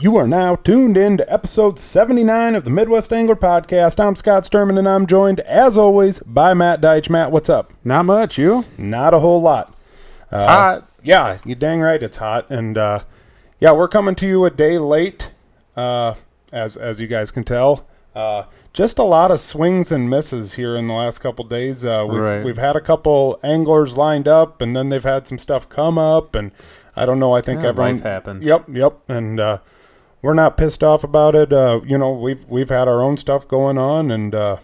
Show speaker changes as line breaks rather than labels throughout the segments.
You are now tuned in to episode 79 of the Midwest Angler Podcast. I'm Scott Sturman and I'm joined, as always, by Matt Deitch. Matt, what's up?
Not much, you?
Not a whole lot.
It's hot.
Yeah, you dang right it's hot. And uh, yeah, we're coming to you a day late, uh, as, as you guys can tell. Uh, just a lot of swings and misses here in the last couple days. Uh, we've,
Right.
we've had a couple anglers lined up, and then they've had some stuff come up, and I don't know. I think
Yeah,
everyone
life happens.
Yep, yep, and uh, we're not pissed off about it. Uh, you know, we've we've had our own stuff going on, and uh,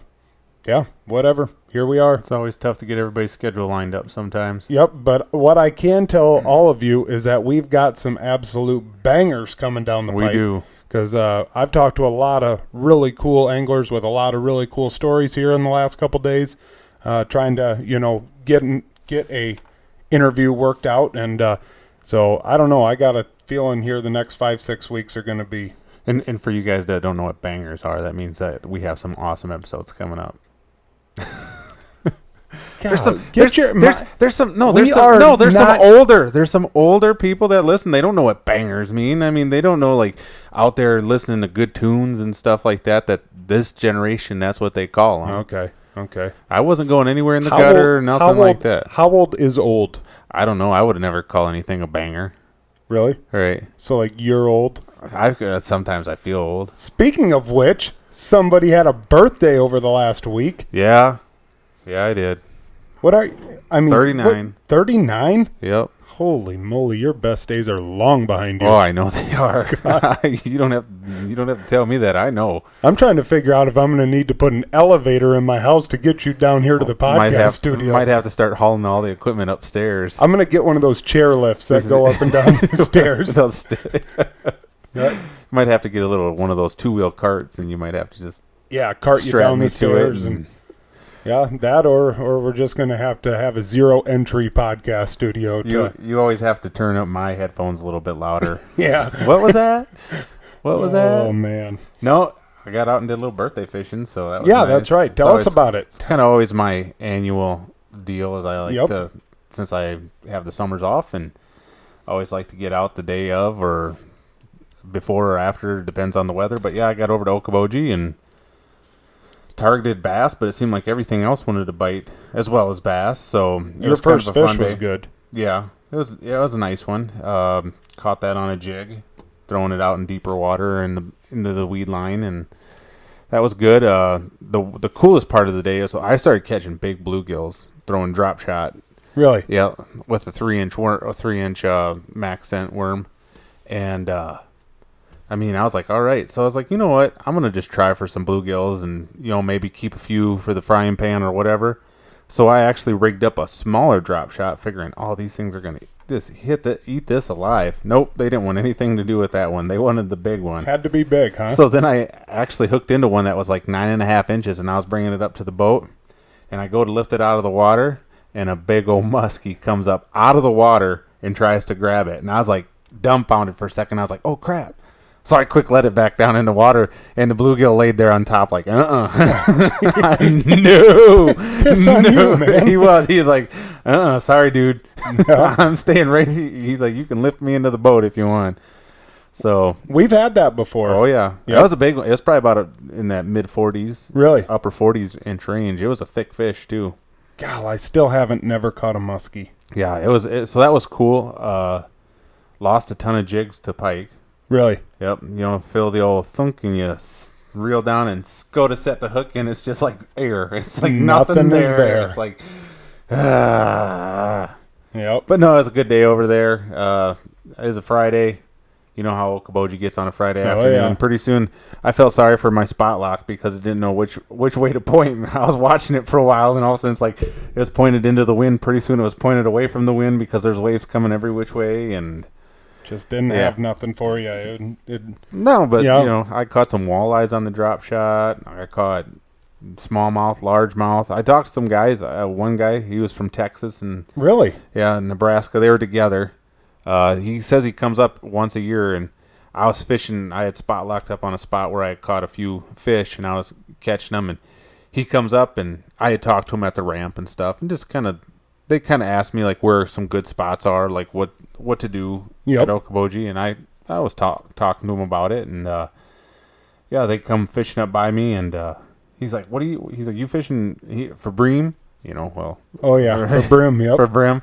yeah, whatever. Here we are.
It's always tough to get everybody's schedule lined up sometimes.
Yep, but what I can tell all of you is that we've got some absolute bangers coming down the
We
pipe.
do.
Because uh, I've talked to a lot of really cool anglers with a lot of really cool stories here in the last couple days, uh, trying to you know get get a interview worked out, and uh, so I don't know. I got a feeling here the next five six weeks are going to be
And and for you guys that don't know what bangers are, that means that we have some awesome episodes coming up. There's some there's,
your-
there's,
my-
there's some no there's some no there's
not-
some older there's some older people that listen they don't know what bangers mean I mean they don't know like out there listening to good tunes and stuff like that that this generation that's what they call them.
okay. Okay.
I wasn't going anywhere in the
How
gutter
old-
nothing
how
like that
How old is old?
I don't know I would never call anything a banger
Really?
Right.
So like year old.
I uh, sometimes I feel old
Speaking of which, somebody had a birthday over the last week.
yeah yeah I did
What are I mean
39.
Thirty nine?
yep
Holy moly, your best days are long behind you.
Oh, I know they are. you don't have you don't have to tell me that. I know.
I'm trying to figure out if I'm going to need to put an elevator in my house to get you down here to the podcast
might have
studio.
might have to start hauling all the equipment upstairs.
I'm going to get one of those chair lifts that go up and down the stairs.
Sta- might have to get a little one of those two wheel carts, and you might have to just
Yeah, cart you down the stairs and
And,
yeah, that or or we're just going to have to have a zero entry podcast studio to
you you always have to turn up my headphones a little bit louder.
Yeah.
what was that? What was
Oh
that?
Oh man.
No, I got out and did a little birthday fishing, so that was
Yeah,
nice.
that's right.
It's
Tell
always-
us about it.
It's kind of always my annual deal, as I like
Yep.
to, since I have the summers off, and I always like to get out the day of or before or after, depends on the weather. But yeah, I got over to Okoboji and targeted bass, but it seemed like everything else wanted to bite as well as bass. So it
Your
was kind
first
of a fun
fish was
day.
good.
Yeah, it was. Yeah, it was a nice one. Um, caught that on a jig, throwing it out in deeper water and the into the weed line, and that was good. Uh, the the coolest part of the day is I started catching big bluegills, throwing drop shot.
Really?
Yeah, with a three inch wor- a three inch uh, max scent worm, and uh, I mean, I was like, all right. So I was like, you know what? I'm gonna just try for some bluegills, and you know, maybe keep a few for the frying pan or whatever. So I actually rigged up a smaller drop shot, figuring all these things are gonna just hit the eat this alive. Nope, they didn't want anything to do with that one. They wanted the big one.
Had to be big, huh?
So then I actually hooked into one that was like nine and a half inches, and I was bringing it up to the boat, and I go to lift it out of the water, and a big old muskie comes up out of the water and tries to grab it, and I was like dumbfounded for a second. I was like, "Oh crap!" So I quick let it back down in the water, and the bluegill laid there on top, like, "Uh, uh no,
Piss on you, man.
He was. He was like, "Uh, uh sorry, dude. I'm staying right." he- He's like, "You can lift me into the boat if you want." So
We've had that before.
Oh yeah,
Yep.
that was a big one. It was probably about a, in that mid forties,
Really?
upper forties inch range. It was a thick fish too.
God, I still haven't never caught a muskie.
Yeah, it was. It, so that was cool. Uh, lost a ton of jigs to pike.
Really?
Yep, you know, feel the old thunk and you reel down and go to set the hook and it's just like air. It's like nothing,
Nothing is
there.
there.
It's like, ah.
Yep.
But no, it was a good day over there. Uh, it was a Friday. You know how Okoboji gets on a Friday
Oh,
afternoon.
yeah.
Pretty soon, I felt sorry for my spot lock because it didn't know which which way to point. I was watching it for a while, and all of a sudden, it's like it was pointed into the wind. Pretty soon, it was pointed away from the wind because there's waves coming every which way. And
Just didn't
Yeah.
have nothing for you. It, it,
no, but
Yeah.
you know, I caught some walleyes on the drop shot. I caught smallmouth, largemouth. I talked to some guys. Uh, one guy, he was from Texas, and
really?
Yeah, Nebraska. They were together. Uh, he says he comes up once a year, and I was fishing. I had spot locked up on a spot where I had caught a few fish, and I was catching them. And he comes up, and I had talked to him at the ramp and stuff, and just kind of they kind of asked me like where some good spots are, like what what to do
Yep.
at Okoboji, and I I was talk, talking to him about it, and uh, yeah, they come fishing up by me, and uh, he's like, "What are you?" He's like, "You fishing he, for bream?" You know, well,
Oh yeah, for brim. Yep.
for brim.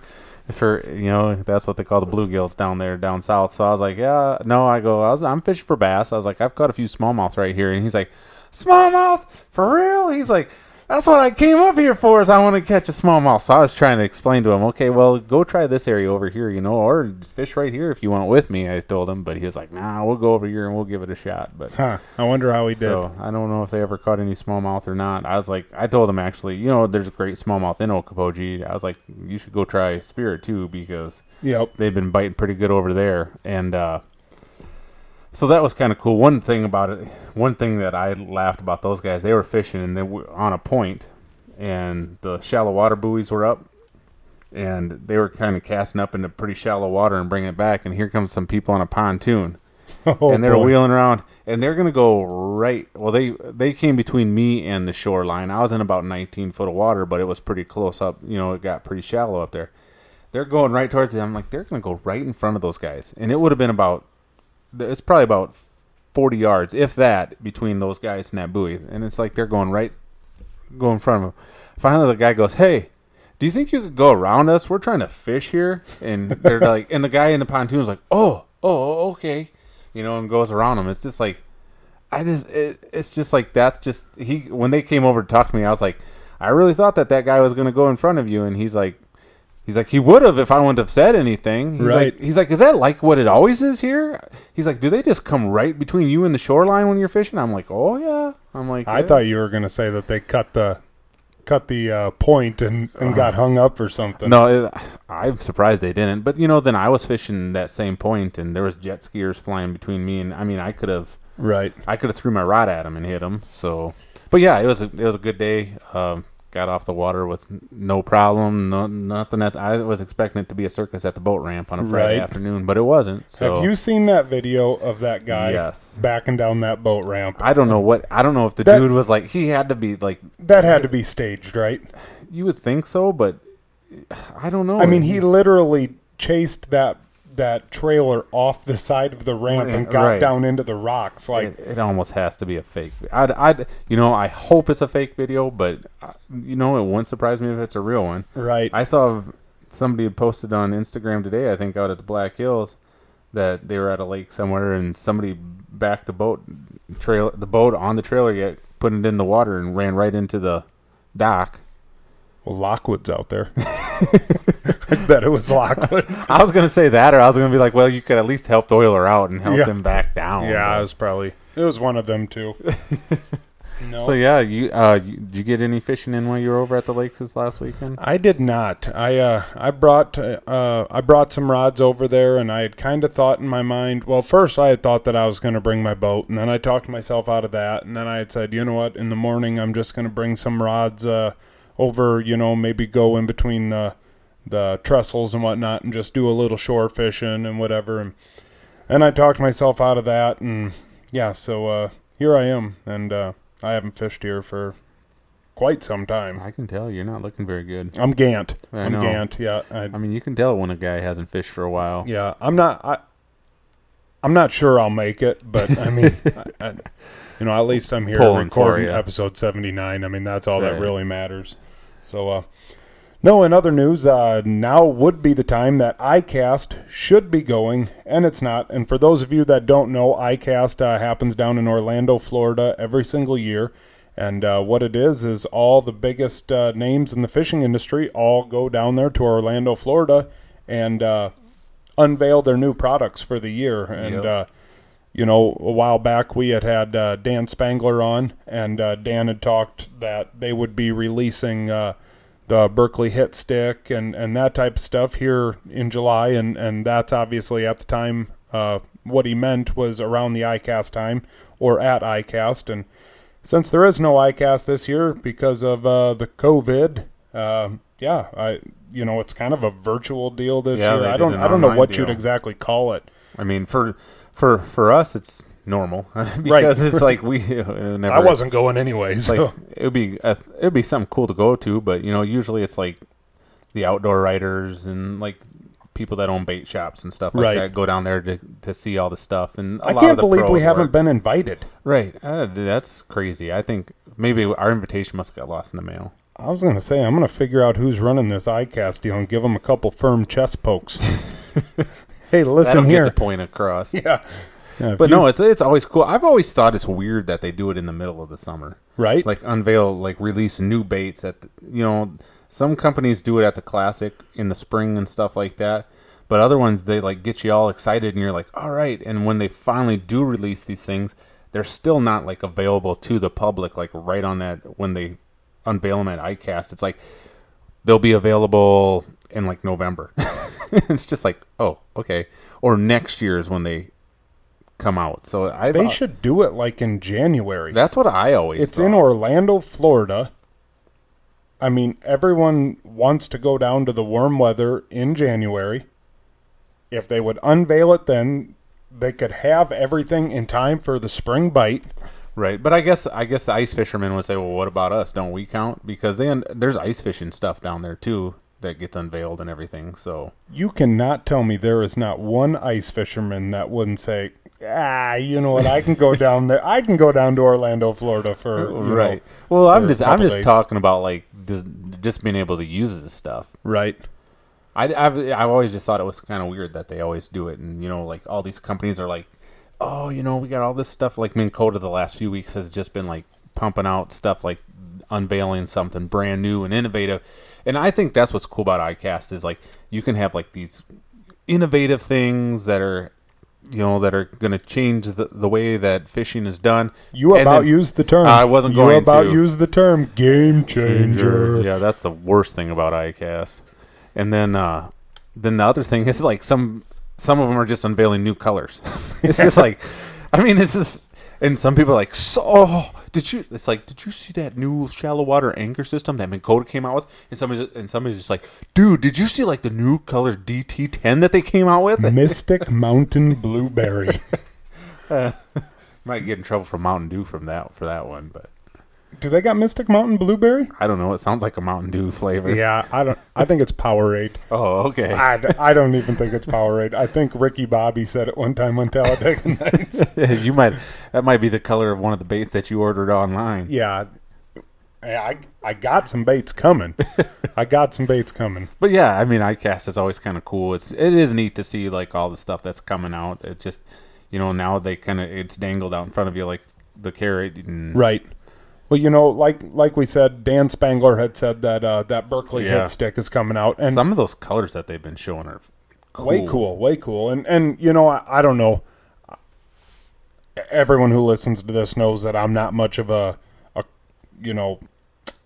For you know, that's what they call the bluegills down there, down south. So I was like, yeah, no. I go, I was, I'm fishing for bass. I was like, I've caught a few smallmouth right here, and he's like, smallmouth for real? He's like, that's what I came up here for. Is I want to catch a smallmouth. So I was trying to explain to him, okay, well, go try this area over here, you know, or fish right here if you want with me. I told him, but he was like, nah, we'll go over here and we'll give it a shot. But
Huh. I wonder how he did.
I don't know if they ever caught any smallmouth or not. I was like, I told him actually, you know, there's a great smallmouth in Okoboji. I was like, you should go try Spirit too because
Yep.
they've been biting pretty good over there. And uh, so that was kind of cool. One thing about it, one thing that I laughed about those guys, they were fishing and they were on a point, and the shallow water buoys were up. And they were kind of casting up into pretty shallow water and bringing it back. And here comes some people on a pontoon
Oh,
and they're
boy.
wheeling around and they're gonna go right well they they came between me and the shoreline i was in about 19 foot of water but it was pretty close up you know it got pretty shallow up there they're going right towards it i'm like they're gonna go right in front of those guys and it would have been about it's probably about 40 yards if that between those guys and that buoy. And it's like they're going right going in front of them finally the guy goes hey do you think you could go around us? We're trying to fish here. And they're like and the guy in the pontoon is like oh oh, oh okay. You know, and goes around him. It's just like, I just, it, it's just like that's just he. When they came over to talk to me, I was like, I really thought that that guy was going to go in front of you, and he's like, he's like, he would have if I wouldn't have said anything. He's
Right.
Like, he's like, is that like what it always is here? He's like, do they just come right between you and the shoreline when you're fishing? I'm like, oh yeah. I'm like,
I thought you were going to say that they cut the cut the uh, point and, and got hung up or something.
No, it, I'm surprised they didn't. But you know, then I was fishing that same point, and there was jet skiers flying between me and. I mean, I could have.
Right.
I could have threw my rod at him and hit him. So, but yeah, it was a, it was a good day. Um, got off the water with no problem. No, nothing. At I was expecting it to be a circus at the boat ramp on a Friday
Right.
afternoon, but it wasn't. So
Have you seen that video of that guy
Yes.
backing down that boat ramp?
I don't know what. I don't know if the
That-
dude was like. He had to be like.
That had to be staged, right?
You would think so, but I don't know.
I mean, he literally chased that that trailer off the side of the ramp and got
Right.
down into the rocks. Like,
it, it almost has to be a fake. I'd, I'd, you know, I hope it's a fake video, but uh, you know, it wouldn't surprise me if it's a real one.
right?
I saw somebody posted on Instagram today, I think out at the Black Hills, that they were at a lake somewhere and somebody backed the boat trail the boat on the trailer yet put it in the water and ran right into the dock.
well, Lockwood's out there. I bet it was Lockwood.
I was gonna say that, or I was gonna be like, well, you could at least help the oiler out and help
Yeah.
him back down.
yeah, it was probably it was one of them too. no,
So yeah, you uh, you, did you get any fishing in while you were over at the lakes this last weekend?
I did not. I uh, I brought uh, I brought some rods over there, and I had kind of thought in my mind. Well, first I had thought that I was going to bring my boat, and then I talked myself out of that, and then I had said, you know what, in the morning I'm just going to bring some rods uh, over. You know, maybe go in between the the trestles and whatnot, and just do a little shore fishing and whatever. And and I talked myself out of that, and yeah, so uh, here I am, and uh, I haven't fished here for quite some time.
I can tell you're not looking very good.
I'm Gant.
I
I'm
know.
Gant. Yeah, I,
I mean, you can tell when a guy hasn't fished for a while.
yeah. I'm not. I, I'm not sure I'll make it, but I mean, I, I, you know, at least I'm here
Pulling
recording episode 79. I mean, that's all that really matters. So, uh, no. In other news, uh, now would be the time that iCast should be going, and it's not. And for those of you that don't know, iCast uh, happens down in Orlando, Florida, every single year. And uh, what it is is all the biggest uh, names in the fishing industry all go down there to Orlando, Florida, and uh, unveil their new products for the year. And
Yep.
uh, you know, a while back we had had uh, Dan Spangler on, and uh, Dan had talked that they would be releasing uh, the Berkley Hit Stick and, and that type of stuff here in July, and, and that's obviously at the time uh, what he meant was around the ICAST time or at ICAST. And since there is no ICAST this year because of uh, the COVID, uh, yeah, I you know it's kind of a virtual deal this
Yeah,
year. I don't I don't know what you'd exactly call it.
I mean, for for for us, it's normal because it's like we uh, never.
I wasn't going anyway, so
like it would be uh, it would be something cool to go to, but you know, usually it's like the outdoor writers and like people that own bait shops and stuff like
Right.
that go down there to to see all the stuff. And I
I can't believe we haven't been invited.
right. Uh, that's crazy. I think maybe our invitation must have got lost in the mail.
I was going to say, I'm going to figure out who's running this iCast deal and give them a couple firm chest pokes. hey, listen
That'll
here.
get the point across.
Yeah. Yeah,
But
you-
no, it's it's always cool. I've always thought it's weird that they do it in the middle of the summer.
right?
like unveil like release new baits at the, you know some companies do it at the classic in the spring and stuff like that but other ones they like get you all excited and you're like all right and when they finally do release these things they're still not like available to the public like right on that when they unveil them at ICAST it's like they'll be available in like November it's just like oh okay or next year is when they come out so I
they should do it like in January.
that's what I always
it's in. Orlando, Florida. I mean, everyone wants to go down to the warm weather in January. If they would unveil it then, they could have everything in time for the spring bite.
Right, but I guess I guess the ice fishermen would say, "Well, what about us? Don't we count?" Because then there's ice fishing stuff down there too that gets unveiled and everything. So
You cannot tell me there is not one ice fisherman that wouldn't say, "Ah, you know what? I can go down there. I can go down to Orlando, Florida for you know,
right. well, I'm just I'm just
days.
talking about like just, just being able to use this stuff.
right."
I, I've I've always just thought it was kind of weird that they always do it, and you know, like all these companies are like, oh, you know, we got all this stuff. Like Minn Kota the last few weeks has just been like pumping out stuff like unveiling something brand new and innovative, and I think that's what's cool about iCast is like you can have like these innovative things that are you know that are going to change the, the way that fishing is done.
You
And
about
then-
used the term.
I wasn't going
you
going
about
to.
used the term game changer.
Yeah, that's the worst thing about iCast. And then uh then the other thing is like some some of them are just unveiling new colors. it's just like I mean it's just and some people are like so oh, did you it's like did you see that new shallow water anchor system that Minn came out with and somebody's and somebody's just like dude did you see like the new color DT10 that they came out with
Mystic Mountain Blueberry.
Uh, might get in trouble for Mountain Dew from that for that one but
Do they got Mystic Mountain Blueberry?
I don't know it sounds like a Mountain Dew flavor
Yeah, I don't. I think it's Powerade.
oh okay
I, d- I don't even think it's Powerade. I think Ricky Bobby said it one time on Talladega Nights.
you might that might be the color of one of the baits that you ordered online.
Yeah, I I got some baits coming. I got some baits coming.
But yeah, I mean, iCast is always kind of cool. It's it is neat to see like all the stuff that's coming out. It just you know now they kind of it's dangled out in front of you like the carrot. And,
Right. Well, you know, like like we said, Dan Spangler had said that uh, that Berkley
Yeah.
hit stick is coming out, and
Some of those colors that they've been showing are cool.
way cool, way cool. And and you know, I, I don't know. Everyone who listens to this knows that I'm not much of a, a you know,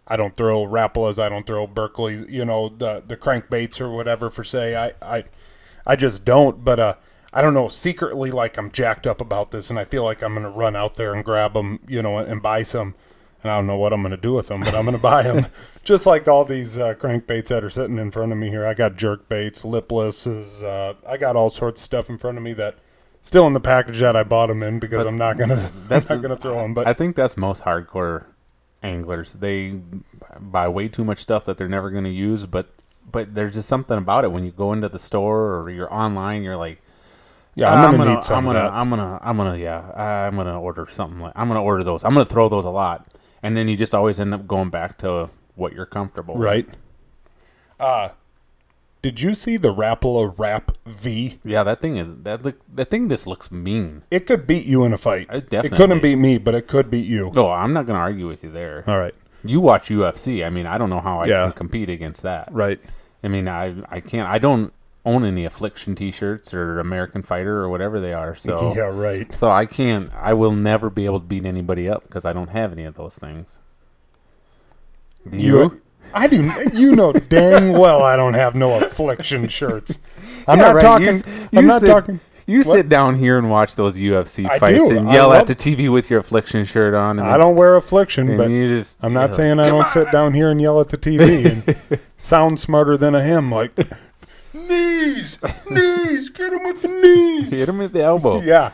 I don't throw Rapalas, I don't throw Berkley, you know, the the crankbaits or whatever for say. I I I just don't. But uh, I don't know. Secretly, like I'm jacked up about this, and I feel like I'm gonna run out there and grab them, you know, and buy some. And I don't know what I'm gonna do with them, but I'm gonna buy them. Just like all these uh, crankbaits that are sitting in front of me here. I got jerk baits, liplesses. Uh, I got all sorts of stuff in front of me that still in the package that I bought them in because I'm not gonna.
That's
I'm not gonna throw them. But
I think that's most hardcore anglers. They buy way too much stuff that they're never going to use, but but there's just something about it when you go into the store or you're online. You're like,
yeah, I'm gonna,
gonna,
need some
I'm gonna. I'm gonna, I'm gonna, yeah, I'm gonna order something like, I'm gonna order those. I'm gonna throw those a lot, and then you just always end up going back to what you're comfortable with.
right. Uh did you see the Rapala Rap V?
Yeah, that thing is that look, that thing just looks mean.
It could beat you in a fight.
It definitely.
It couldn't beat me, but it could beat you.
Oh, I'm not gonna argue with you there.
All right.
You watch UFC. I mean, I don't know how I
Yeah.
can compete against that.
Right.
I mean, I I can't. I don't own any Affliction T-shirts or American Fighter or whatever they are. So
Yeah, right.
so I can't. I will never be able to beat anybody up because I don't have any of those things. Do you?
I do. You know dang well I don't have no affliction shirts. I'm
Yeah,
not
right.
talking.
You s-
I'm
you
not
sit-
talking.
You
What?
sit down here and watch those UFC
I
fights
do.
and yell
love-
at the TV with your Affliction shirt on. And
I don't wear affliction, but
you just,
I'm not saying I don't sit down here and yell at the TV and sound smarter than a him. Like knees, knees, get him with the knees.
hit him with the elbow.
Yeah,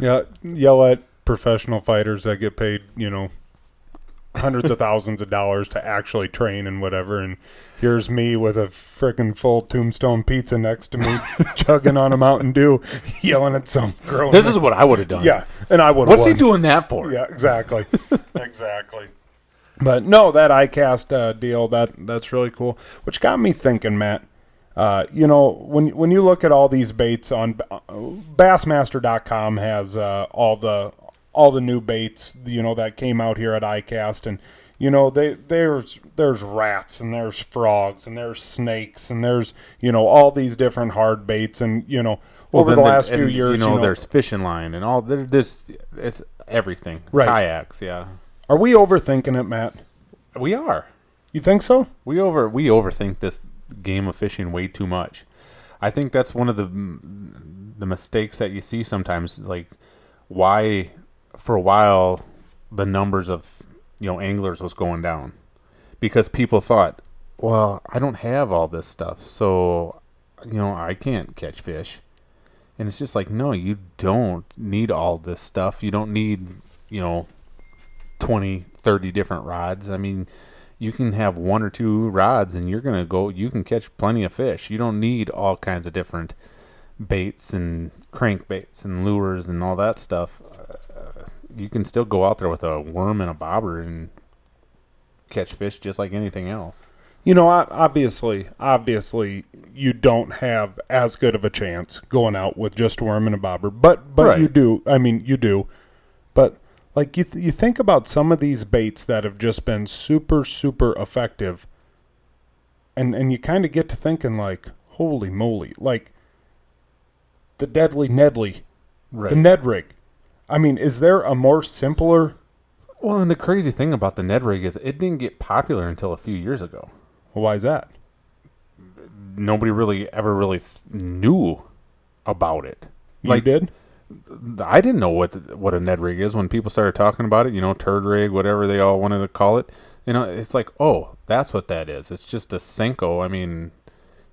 yeah. Yell at professional fighters that get paid, you know, hundreds of thousands of dollars to actually train and whatever. And here's me with a freaking full tombstone pizza next to me, chugging on a Mountain Dew, yelling at some girl.
This is what I would have done.
yeah, and I would.
What's he doing that for?
Yeah, exactly, exactly. But no, that iCast uh, deal that that's really cool. Which got me thinking, Matt. Uh, you know, when when you look at all these baits on uh, Bassmaster.com has uh, all the all the new baits, you know, that came out here at iCast, and you know, they there's there's rats and there's frogs and there's snakes and there's you know all these different hard baits, and you know, over
then
the
there-
last few
and,
years,
you know, there's fishing line and all. There, this it's everything.
Right.
Kayaks, yeah.
are we overthinking it, Matt?
We are.
You think so?
We over we overthink this game of fishing way too much. I think that's one of the the mistakes that you see sometimes. Like why, for a while, the numbers of you know anglers was going down because people thought, well, I don't have all this stuff, so you know I can't catch fish. And it's just like, no, you don't need all this stuff. You don't need, you know, 20, 30 different rods. I mean, you can have one or two rods and you're going to go, you can catch plenty of fish. You don't need all kinds of different baits and crankbaits and lures and all that stuff. Uh, you can still go out there with a worm and a bobber and catch fish just like anything else.
You know, obviously, obviously, you don't have as good of a chance going out with just a worm and a bobber, but but
Right.
you do. I mean, you do. But like you, th- you think about some of these baits that have just been super super effective, and and you kind of get to thinking like, holy moly, like the deadly Nedley,
Right.
the Ned rig. I mean, is there a more simpler?
well, and the crazy thing about the Ned rig is it didn't get popular until a few years ago.
Why is that?
Nobody really ever really th- knew about it.
You did?
I didn't know what the, what a Ned rig is when people started talking about it. You know, turd rig, whatever they all wanted to call it. You know, it's like, oh, that's what that is. It's just a senko. I mean,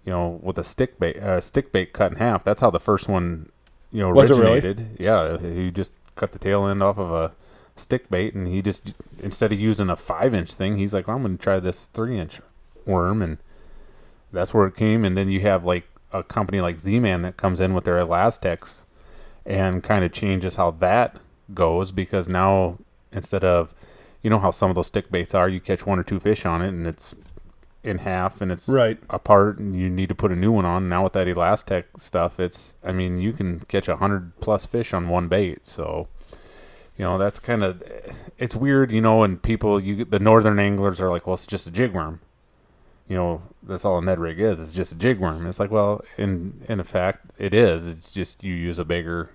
you know, with a stick bait, uh, stick bait cut in half. That's how the first one, you know,
Was it really?
originated. Yeah, he just cut the tail end off of a stick bait, and he just instead of using a five inch thing, he's like, I'm going to try this three inch worm, and that's where it came. And then you have like a company like Z Man that comes in with their ElaZtech and kind of changes how that goes because now instead of you know how some of those stick baits are you catch one or two fish on it and it's in half and it's
Right.
apart and you need to put a new one on. Now with that ElaZtech stuff it's i mean you can catch a hundred plus fish on one bait. So you know that's kind of it's weird you know and people you the northern anglers are like well it's just a jig worm. You know that's all a ned rig is it's just a jig worm. It's like well in in effect it is. It's just you use a bigger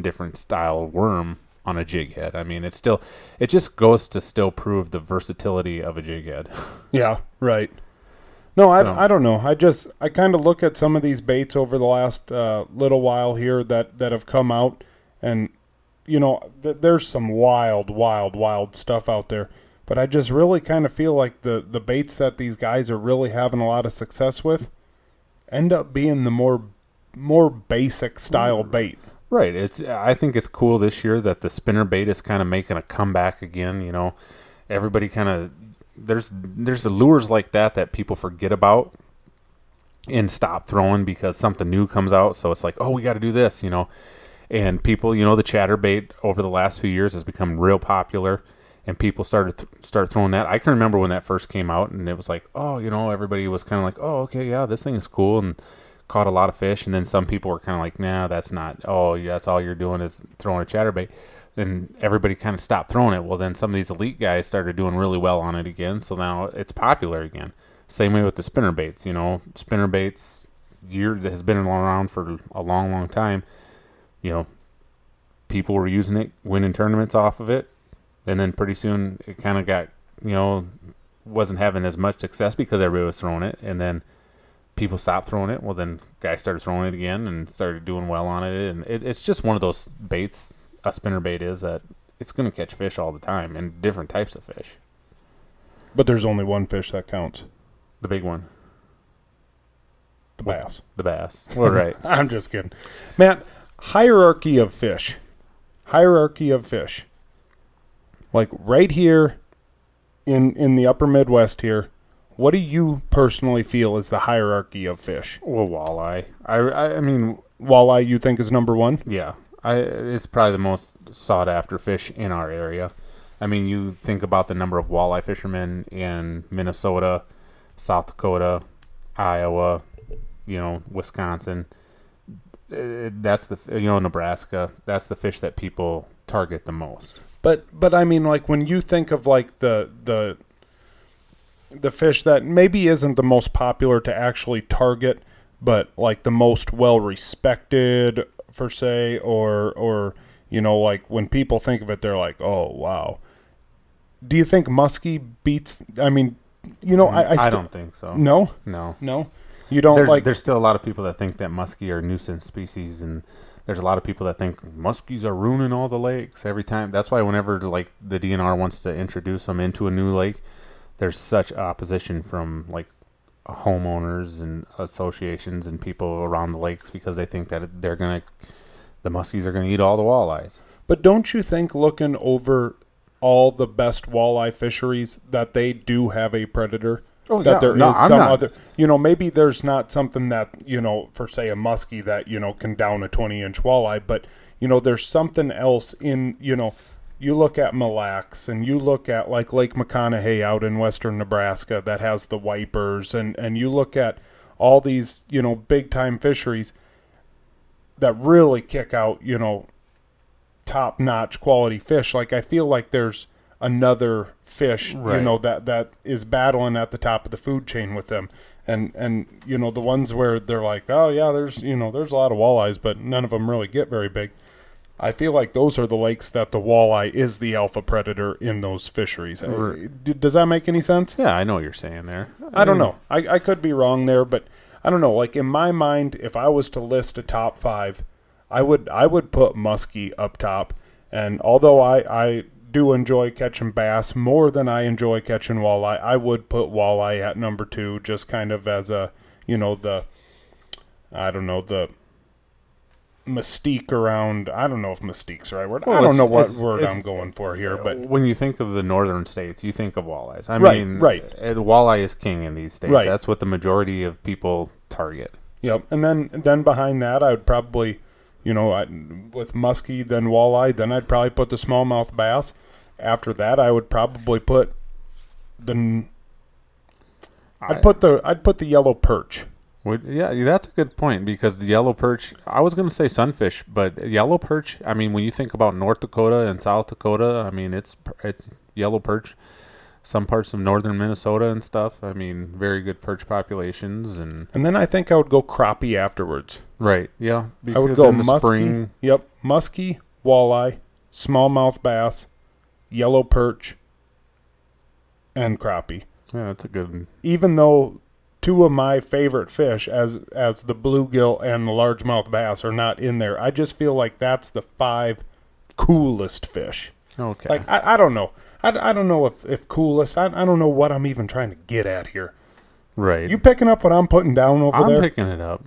different style worm on a jig head i mean it's still it just goes to still prove the versatility of a jig head
Yeah, right. No,
So-
I, I don't know. I just I kind of look at some of these baits over the last uh, little while here that that have come out, and you know th- there's some wild, wild, wild stuff out there. But I just really kind of feel like the the baits that these guys are really having a lot of success with end up being the more more basic style bait.
Right. It's. I think it's cool this year that the spinner bait is kind of making a comeback again. You know, everybody kind of there's there's the lures like that that people forget about and stop throwing because something new comes out. So it's like, oh, we got to do this. You know, and people, you know, the chatter bait over the last few years has become real popular. And people started th- start throwing that. I can remember when that first came out, and it was like, oh, you know, everybody was kind of like, oh, okay, yeah, this thing is cool, and caught a lot of fish. And then some people were kind of like, nah, that's not. Oh, that's all you're doing is throwing a chatterbait. Then everybody kind of stopped throwing it. Well, then some of these elite guys started doing really well on it again. So now it's popular again. Same way with the spinner baits. You know, spinner baits year has been around for a long, long time. You know, people were using it, winning tournaments off of it, and then pretty soon it kind of got you know wasn't having as much success because everybody was throwing it, and then people stopped throwing it. Well, then guys started throwing it again and started doing well on it, and it, it's just one of those baits. A spinner bait is that it's going to catch fish all the time and different types of fish.
But there's only one fish that counts:
The big one,
the bass.
the bass. Well, right.
I'm just kidding. Matt, hierarchy of fish. Hierarchy of fish. Like right here in in the upper Midwest here, what do you personally feel is the hierarchy of fish?
Well, walleye. I, I, I mean,
Walleye, you think is number one?
yeah. I, it's probably the most sought after fish in our area. I mean, you think about the number of walleye fishermen in Minnesota, South Dakota, Iowa, you know, Wisconsin. Uh, That's the you know Nebraska. That's the fish that people target the most.
But but I mean, like when you think of like the the the fish that maybe isn't the most popular to actually target, but like the most well respected for say, or or you know, like when people think of it, they're like, oh wow. Do you think muskie beats? I mean, you know, I I,
mm,
I
don't think so.
no
No.
no. You don't
There's
like
there's still a lot of people that think that muskie are nuisance species, and there's a lot of people that think muskies are ruining all the lakes every time. That's why whenever like the DNR wants to introduce them into a new lake, there's such opposition from like homeowners and associations and people around the lakes because they think that they're gonna the muskies are gonna eat all the walleyes.
But don't you think looking over all the best walleye fisheries that they do have a predator?
Oh,
that
yeah.
there is
No, I'm
some
not-
other you know, maybe there's not something that, you know, for say a muskie that, you know, can down a twenty inch walleye, but you know, there's something else in you know, you look at Mille Lacs and you look at like Lake McConaughy out in western Nebraska that has the wipers and, and you look at all these, you know, big time fisheries that really kick out, you know, top notch quality fish. Like I feel like there's another fish, you know, that that is battling at the top of the food chain with them. And and you know the ones where they're like, oh yeah, there's you know there's a lot of walleyes, but none of them really get very big. I feel like those are the lakes that the walleye is the alpha predator in those fisheries. Uh,
Right.
Does that make any sense?
Yeah, I know what you're saying there.
I don't know. I, I could be wrong there, but I don't know. Like in my mind, if I was to list a top five, I would I would put muskie up top. And although I, I do enjoy catching bass more than I enjoy catching walleye, I would put walleye at number two, just kind of as a you know the I don't know the mystique around. I don't know if mystique's the right word.
Well,
I don't know what word I'm going for here, but
when you think of the northern states, you think of walleyes. I
Right,
mean,
right.
uh, walleye is king in these states.
Right.
That's what the majority of people target.
Yep, and then then behind that, I would probably, you know, I, with muskie, then walleye, then I'd probably put the smallmouth bass. After that, I would probably put the I'd put the I'd put the yellow perch.
Would, yeah, that's a good point because the yellow perch. I was going to say sunfish, but yellow perch. I mean, when you think about North Dakota and South Dakota, I mean, it's it's yellow perch. Some parts of northern Minnesota and stuff. I mean, very good perch populations and
And then I think I would go crappie afterwards.
right. Yeah,
I would go muskie.
spring.
Yep, muskie, walleye, smallmouth bass, yellow perch, and crappie.
Yeah, that's a good.
even though two of my favorite fish as as the bluegill and the largemouth bass are not in there i just feel like that's the five coolest fish
Okay.
like i, I don't know I, I don't know if, if coolest I, I don't know what i'm even trying to get at here
right.
you picking up what i'm putting down over there.
I'm picking it up.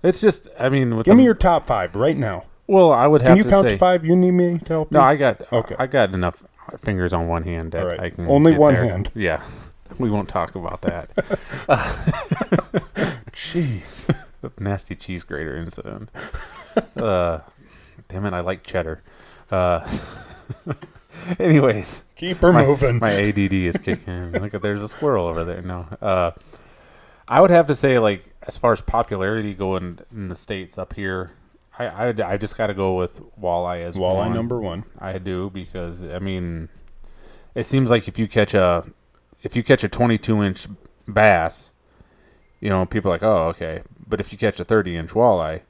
It's just. I mean, with
give
the,
me your top five right now
Well, I would have
can you
to
count
say.
to five you need me to help you.
No,
you
I got
Okay.
I got enough fingers on one hand that
right.
I can
Only one
there.
hand.
Yeah, we won't talk about that
jeez
nasty cheese grater incident. uh, damn it, I like cheddar. Uh, anyways,
keep her
my,
moving
my ADD is kicking in. Look at there's a squirrel over there. No, uh, I would have to say like as far as popularity going in the states up here. I, I, I just got to go with walleye as
walleye
one.
number one
I do because I mean, it seems like if you catch a if you catch a 22 inch bass, you know people are like oh okay, but if you catch a 30 inch walleye,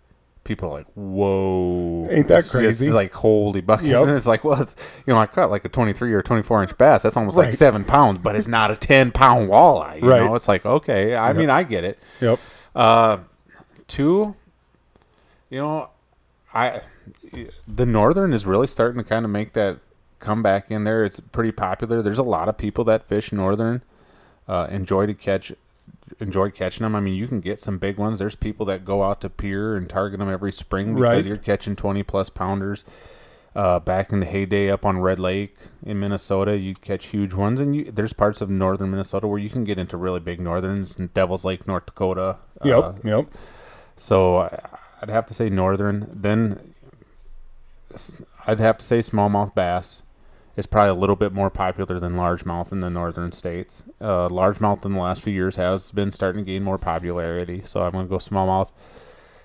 people are like whoa,
Ain't that
It's
crazy?
like holy buckets,
Yep.
and it's like well, it's, you know I caught like a 23 or 24 inch bass. That's almost like seven pounds, but it's not a 10 pound walleye. You
Right.
know, it's like okay, I
Yep.
mean I get it.
yep
Uh, two, you know, I the northern is really starting to kind of make that comeback in there. It's pretty popular. There's a lot of people that fish northern, uh, enjoy to catch, enjoy catching them. I mean, you can get some big ones. There's people that go out to Pierre and target them every spring because
Right.
you're catching 20 plus pounders. Uh, back in the heyday, up on Red Lake in Minnesota, you'd catch huge ones, and you, there's parts of northern Minnesota where you can get into really big northerns, Devil's Lake, North Dakota.
Yep.
Uh,
yep.
so I'd have to say northern. Then I'd have to say smallmouth bass is probably a little bit more popular than largemouth in the northern states. Uh, largemouth in the last few years has been starting to gain more popularity, so I'm going to go smallmouth.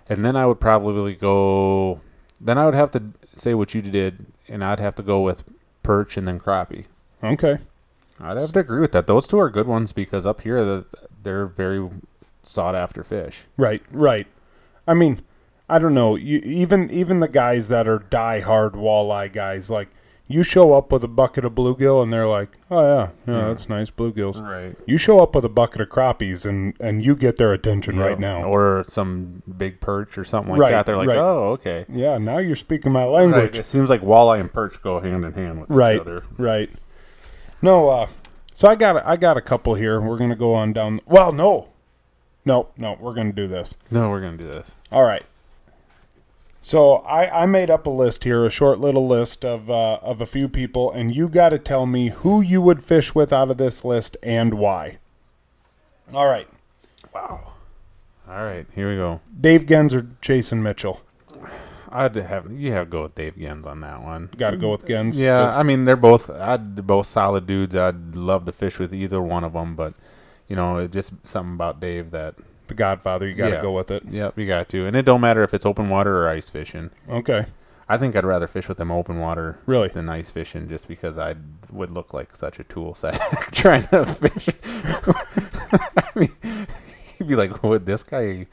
And then I would probably go. Then I would have to say what you did, and I'd have to go with perch and then crappie.
Okay.
I'd have to agree with that. Those two are good ones because up here the- they're very sought after fish.
Right. Right. I mean, I don't know. You, even even the guys that are die-hard walleye guys, like you show up with a bucket of bluegill, and they're like, "Oh yeah, yeah, that's nice bluegills."
Right.
You show up with a bucket of crappies, and and you get their attention right now.
or some big perch or something like
Right,
that. They're like,
right.
oh, okay.
yeah, now you're speaking my
Right.
language.
It seems like walleye and perch go hand in hand with
Right.
each other.
Right. No, uh so I got I got a couple here. We're gonna go on down well no. No, no, we're gonna do this.
No, we're gonna do this.
All right. So I, I made up a list here, a short little list of uh, of a few people, and you got to tell me who you would fish with out of this list and why. All right,
Wow. All right, here we go.
Dave Genz or Jason Mitchell?
I'd have you have to go with Dave Genz on that one.
Got to go with Genz.
Yeah,
Just-
I mean they're both I'd, they're both solid dudes. I'd love to fish with either one of them, but you know, just something about Dave that
the Godfather. You got to
Yeah.
go with it.
yep, you got to. And it don't matter if it's open water or ice fishing.
Okay,
I think I'd rather fish with them open water
Really?
than ice fishing, just because I would look like such a tool sack trying to fish. I mean, he'd be like, "What? This guy?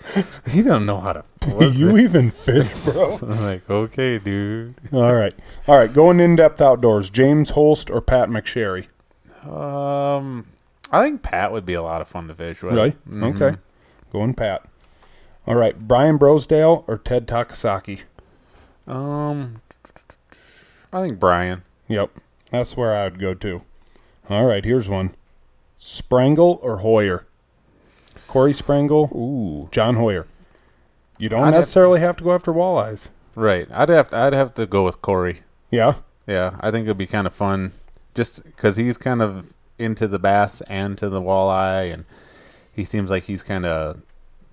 He don't know how to." what's
you
it?"
even fish, bro.
I'm like, "Okay, dude."
All right, all right. Going in depth outdoors, James Holst or Pat McSherry?
Um, I think Pat would be a lot of fun to fish with.
Really?
Mhm.
Okay. Going Pat. All right, Brian Brosdahl or Ted Takasaki?
Um, I think Brian.
Yep, that's where I would go to. All right, here's one: Sprengel or Hoyer? Corey Sprengel,
Ooh.
John Hoyer. You don't
I'd have-
necessarily have to go after walleyes.
Right. I'd have to, I'd have to go with Corey.
Yeah,
Yeah, I think it'd be kind of fun, just because he's kind of into the bass and to the walleye, and he seems like he's kind of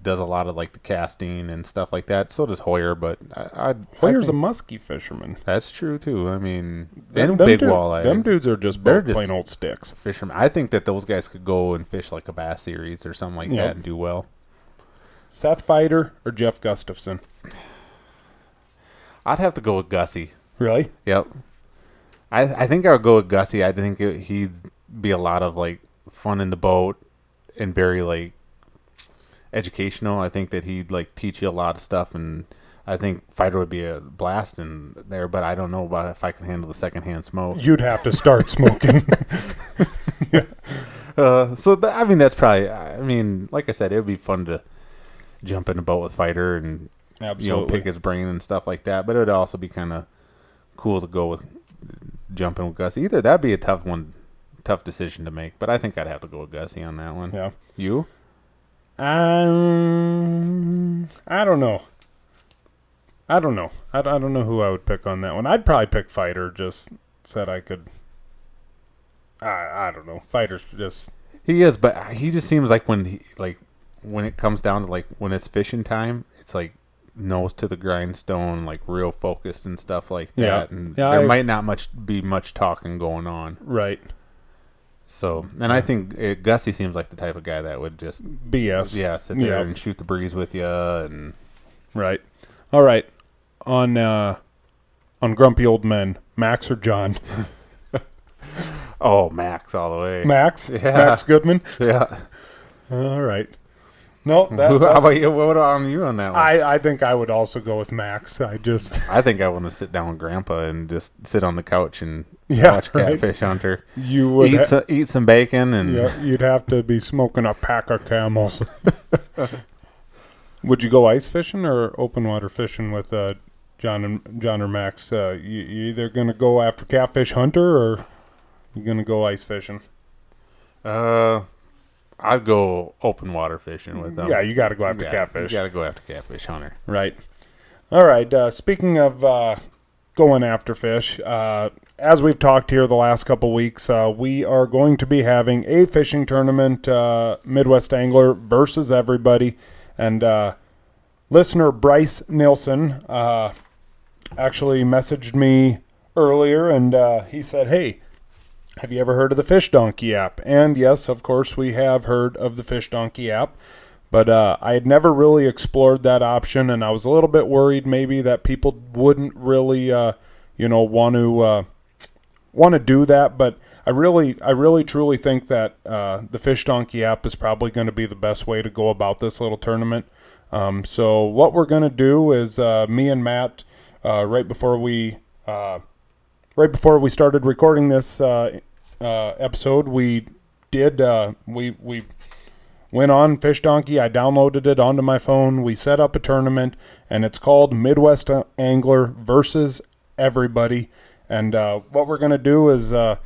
does a lot of like the casting and stuff like that. So does Hoyer, but I, I'd,
Hoyer's
I
a
think
musky fisherman.
that's true too. I mean,
Them-
and
them
big
dude-
walleyes,
Them dudes are just
They're just-
plain old sticks.
fishermen. I think that those guys could go and fish like a bass series or something like
Yep.
that and do well.
Seth Feider or Jeff Gustafson?
I'd have to go with Gussie.
Really?
Yep. I I think I would go with Gussie. I think it, he'd be a lot of like fun in the boat and very like educational. I think that he'd like teach you a lot of stuff, and I think Feider would be a blast in there. But I don't know about if I can handle the secondhand smoke.
You'd have to start smoking.
Uh, so th- I mean, that's probably. I mean, like I said, it would be fun to jump in a boat with Feider and you know pick his brain and stuff like that. But it would also be kind of cool to go with jumping with Gus. Either that'd be a tough one, tough decision to make. But I think I'd have to go with Gussie on that one.
yeah.
You?
Um, I don't know. I don't know. I, I don't know who I would pick on that one. I'd probably pick Feider. Just said I could. I I don't know. Feider's just
He is, but he just seems like when he like when it comes down to like when it's fishing time, it's like nose to the grindstone, like real focused and stuff like that.
Yeah.
And
Yeah,
there
I-
might not much be much talking going on.
right.
So, and I think uh Gussie seems like the type of guy that would just
BS.
yeah sit there
Yeah.
and shoot the breeze with you and
Right. All right. On uh, on grumpy old men, Max or John?
oh Max all the way.
Max.
Yeah.
Max Goldman.
Yeah.
All right. No, that,
How about you? What on you on that one?
I I think I would also go with Max. I just
I think I want to sit down with Grandpa and just sit on the couch and
Yeah,
watch
right.
Catfish Hunter.
you would.
eat
ha-
so, eat some bacon and
Yeah, you'd have to be smoking a pack of camels. Would you go ice fishing or open water fishing with uh, John and John or Max? Uh, you, you either gonna go after catfish hunter or you're gonna go ice fishing?
uh, I'd go open water fishing with them.
yeah, you got to go after
Yeah,
catfish,
You got to go after Catfish Hunter.
right? All right. Uh, speaking of uh, going after fish. Uh, as we've talked here the last couple weeks, uh, we are going to be having a fishing tournament, uh, Midwest Angler versus everybody, and uh, listener Bryce Nilsson uh, actually messaged me earlier, and uh, he said, "Hey." Have you ever heard of the Fish Donkey app? And yes, of course, we have heard of the Fish Donkey app, but uh, I had never really explored that option, and I was a little bit worried maybe that people wouldn't really, uh, you know, want to uh, want to do that. But I really, I really, truly think that uh, the Fish Donkey app is probably going to be the best way to go about this little tournament. Um, so what we're going to do is uh, me and Matt, uh, right before we right before we started recording this uh, uh, episode, we did uh, we we went on Fish Donkey. I downloaded it onto my phone. We set up a tournament, and it's called Midwest Angler versus Everybody. And uh, what we're gonna do is uh,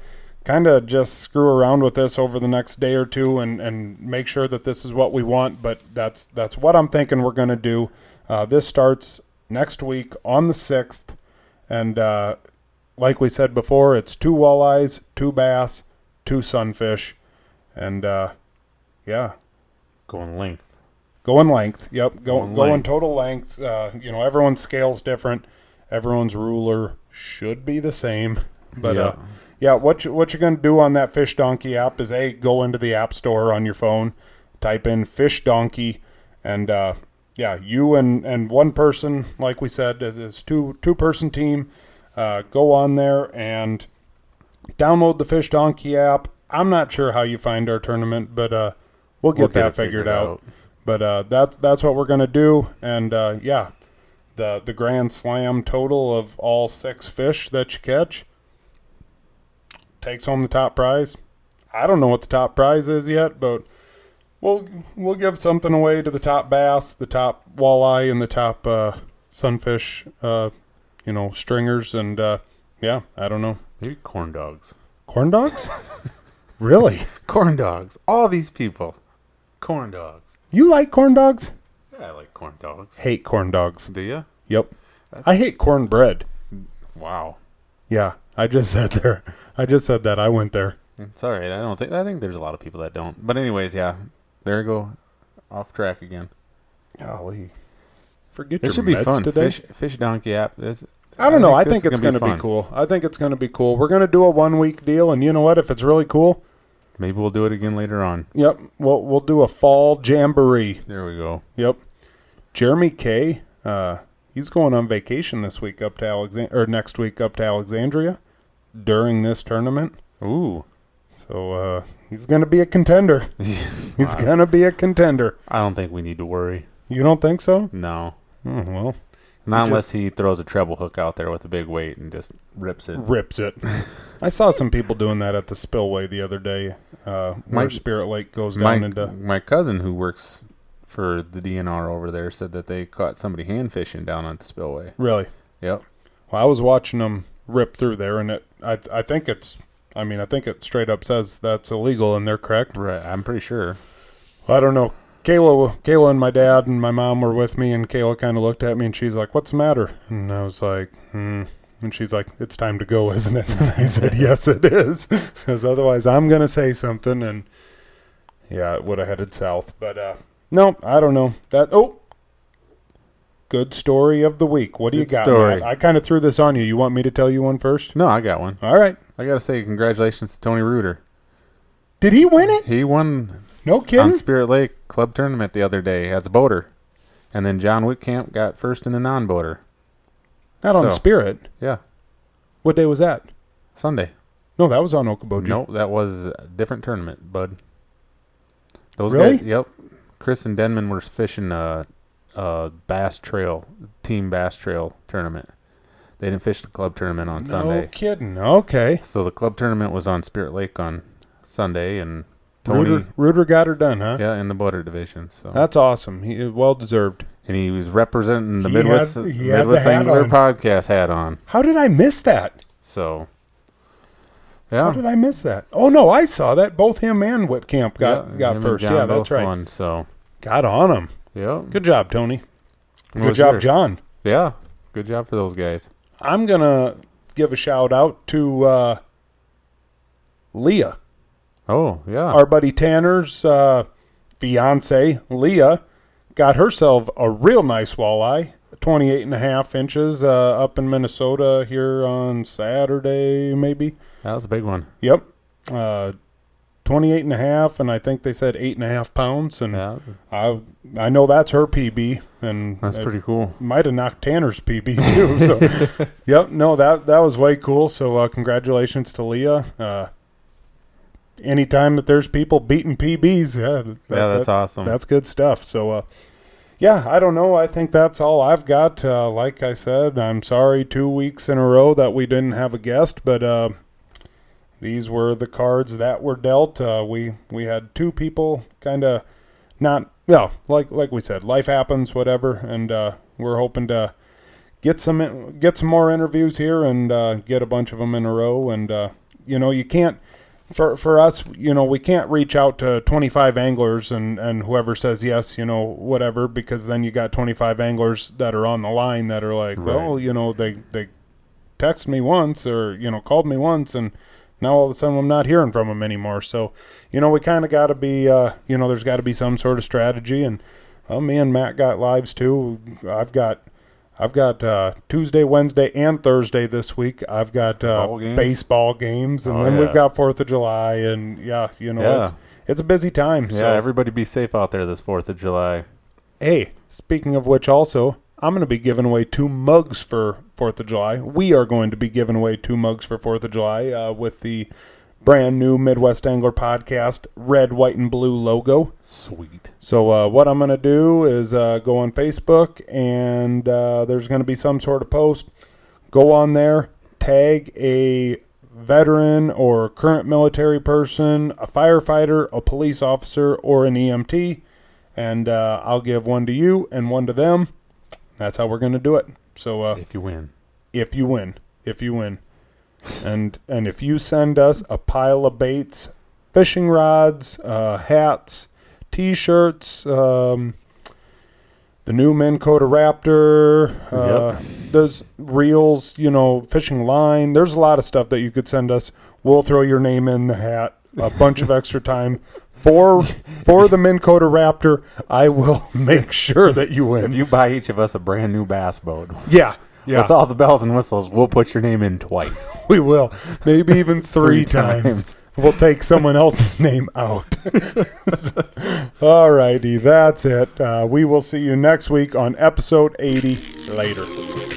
kind of just screw around with this over the next day or two, and, and make sure that this is what we want. But that's that's what I'm thinking we're gonna do. Uh, this starts next week on the sixth, and uh, like we said before, it's two walleyes, two bass, two sunfish, and uh, yeah,
Going length.
going length. Yep, go,
Going
going
length.
total length. Uh, you know, everyone's scale's different. Everyone's ruler should be the same, but
Yeah.
uh, yeah, what you, what you're gonna do on that Fish Donkey app is a go into the app store on your phone, type in Fish Donkey, and uh, yeah, you and and one person, like we said, is, is two two person team. Uh, go on there and download the Fish Donkey app. I'm not sure how you find our tournament, but uh, we'll get
We'll get
that figured,
figured
out.
out.
But uh, that's that's what we're gonna do, and uh, yeah, the the grand slam total of all six fish that you catch takes home the top prize. I don't know what the top prize is yet, but we'll we'll give something away to the top bass, the top walleye, and the top uh, sunfish. You know, stringers, and uh, yeah, I don't know.
Maybe corn dogs.
Corn dogs? really?
Corn dogs. All these people. Corn dogs.
You like corn dogs?
Yeah, I like corn dogs.
Hate corn dogs.
Do you?
Yep. I hate cornbread.
Wow.
Yeah, I just said there. I just said that. I went there.
It's all right. I don't think. I think there's a lot of people that don't. But anyways, yeah. There we go. Off track again.
Golly. Forget
It
your
should be fun.
today.
Fish, fish donkey app. This,
I don't know. I think it's going to be, cool. I think it's going to be cool. We're going to do a one week deal, and you know what? If it's really cool,
Maybe we'll do it again later on.
yep, we'll we'll do a fall jamboree.
There we go.
Yep. Jeremy K. Uh, he's going on vacation this week up to Alexand or next week up to Alexandria during this tournament.
Ooh.
So uh, he's going to be a contender. He's going to be a contender.
I don't think we need to worry.
You don't think so?
No.
Oh, well,
Not
just-
unless he throws a treble hook out there with a big weight and just rips it.
rips it. I saw some people doing that at the spillway the other day, uh, where
My-
Spirit Lake goes
My,
down into.
my cousin who works for the DNR over there said that they caught somebody hand fishing down on the spillway.
Really?
Yep.
Well, I was watching them rip through there, and it. I I think it's. I mean, I think it straight up says that's illegal, and they're correct.
Right. I'm pretty sure.
I don't know. Kayla, Kayla, and my dad and my mom were with me, and Kayla kind of looked at me, and she's like, "What's the matter?" And I was like, "Hmm." And she's like, "It's time to go, isn't it?" And I said, "Yes, it is," because otherwise I'm gonna say something, and yeah, it would have headed south. But uh, no, I don't know that. Oh, good story of the week. What do you got?
story.
Matt? I kind of threw this on you. You want me to tell you one first?
No, I got one.
All right.
I got to say congratulations to Tony Reuter.
Did he win it?
He won
No kidding. on.
Spirit Lake Club Tournament the other day as a boater. And then John Whitcamp got first in a non boater.
Not on Spirit.
Yeah.
What day was that?
Sunday.
No, that was on Okoboji.
No, that was a different tournament, bud. Those
Really?
guys, yep. Chris and Denman were fishing a, a bass trail, team bass trail tournament. They didn't fish the club tournament on
No
Sunday.
No kidding. Okay.
So the club tournament was on Spirit Lake on Sunday, and Tony,
Reuter got her done, huh?
yeah, in the boater division. So
That's awesome. He well deserved.
and he was representing the
He
Midwest
had- he had the
Midwest Angler podcast hat on.
How did I miss that?
So
How did I miss that? Oh no, I saw that. Both him and Whitcamp got
yeah,
got first. Yeah, that's right.
Won, so
Got on him.
yeah,
Good job, Tony.
What
Good job,
yours?
John.
Yeah, good job for those guys.
I'm gonna give a shout out to uh, Leah,
Oh yeah.
our buddy Tanner's uh, fiance. Leah got herself a real nice walleye, 28 and a half inches, uh, up in Minnesota here on Saturday, maybe.
that was a big one.
Yep. Uh, 28 and a half, and I think they said eight and a half pounds. And
Yeah,
I, I know that's her PB, and
that's pretty cool.
might have knocked Tanner's PB too. So, yep. No, that that was way cool. So, uh, congratulations to Leah. Anytime that there's people beating PBs, yeah, that,
yeah, that's
that-
awesome.
that's good stuff. So, uh, yeah, I don't know. I think that's all I've got. Uh, like I said, I'm sorry two weeks in a row that we didn't have a guest, but uh, these were the cards that were dealt. Uh, we we had two people kind of not well, like like we said, life happens, whatever, and uh, we're hoping to get some get some more interviews here and uh, get a bunch of them in a row. And uh, you know, you can't for for us, you know, we can't reach out to 25 anglers and and whoever says yes, you know, whatever, because then you got 25 anglers that are on the line that are like,
Right.
well, you know, they they texted me once or you know called me once and now all of a sudden I'm not hearing from them anymore. So, you know, we kind of got to be, uh, you know, there's got to be some sort of strategy. And well, me and Matt got lives too. I've got, I've got uh, Tuesday, Wednesday, and Thursday this week. I've got uh,
games?
baseball games, and
Oh,
then
yeah.
we've got Fourth of July, and yeah, you know,
Yeah.
it's it's a busy time.
yeah,
so
everybody be safe out there this Fourth of July.
Hey, speaking of which, also, I'm going to be giving away two mugs for Fourth of July. We are going to be giving away two mugs for Fourth of July uh, with the brand new Midwest Angler podcast red, white, and blue logo.
Sweet.
So uh, what I'm going to do is uh, go on Facebook, and uh, there's going to be some sort of post. Go on there, tag a veteran or current military person, a firefighter, a police officer, or an EMT, and uh, I'll give one to you and one to them. That's how we're going to do it. So uh,
If you win.
if you win, if you win, and and if you send us a pile of baits, fishing rods, uh, hats, t-shirts, um, the new Minn Kota Raptor, uh, those reels, you know, fishing line. There's a lot of stuff that you could send us. We'll throw your name in the hat. A bunch of extra time. For for the Minn Kota Raptor, I will make sure that you win.
If you buy each of us a brand new bass boat
Yeah, yeah.
with all the bells and whistles, we'll put your name in twice.
We will. Maybe even three,
Three
times.
times.
We'll take someone else's name out. All righty. That's it. Uh, we will see you next week on episode 80. Later.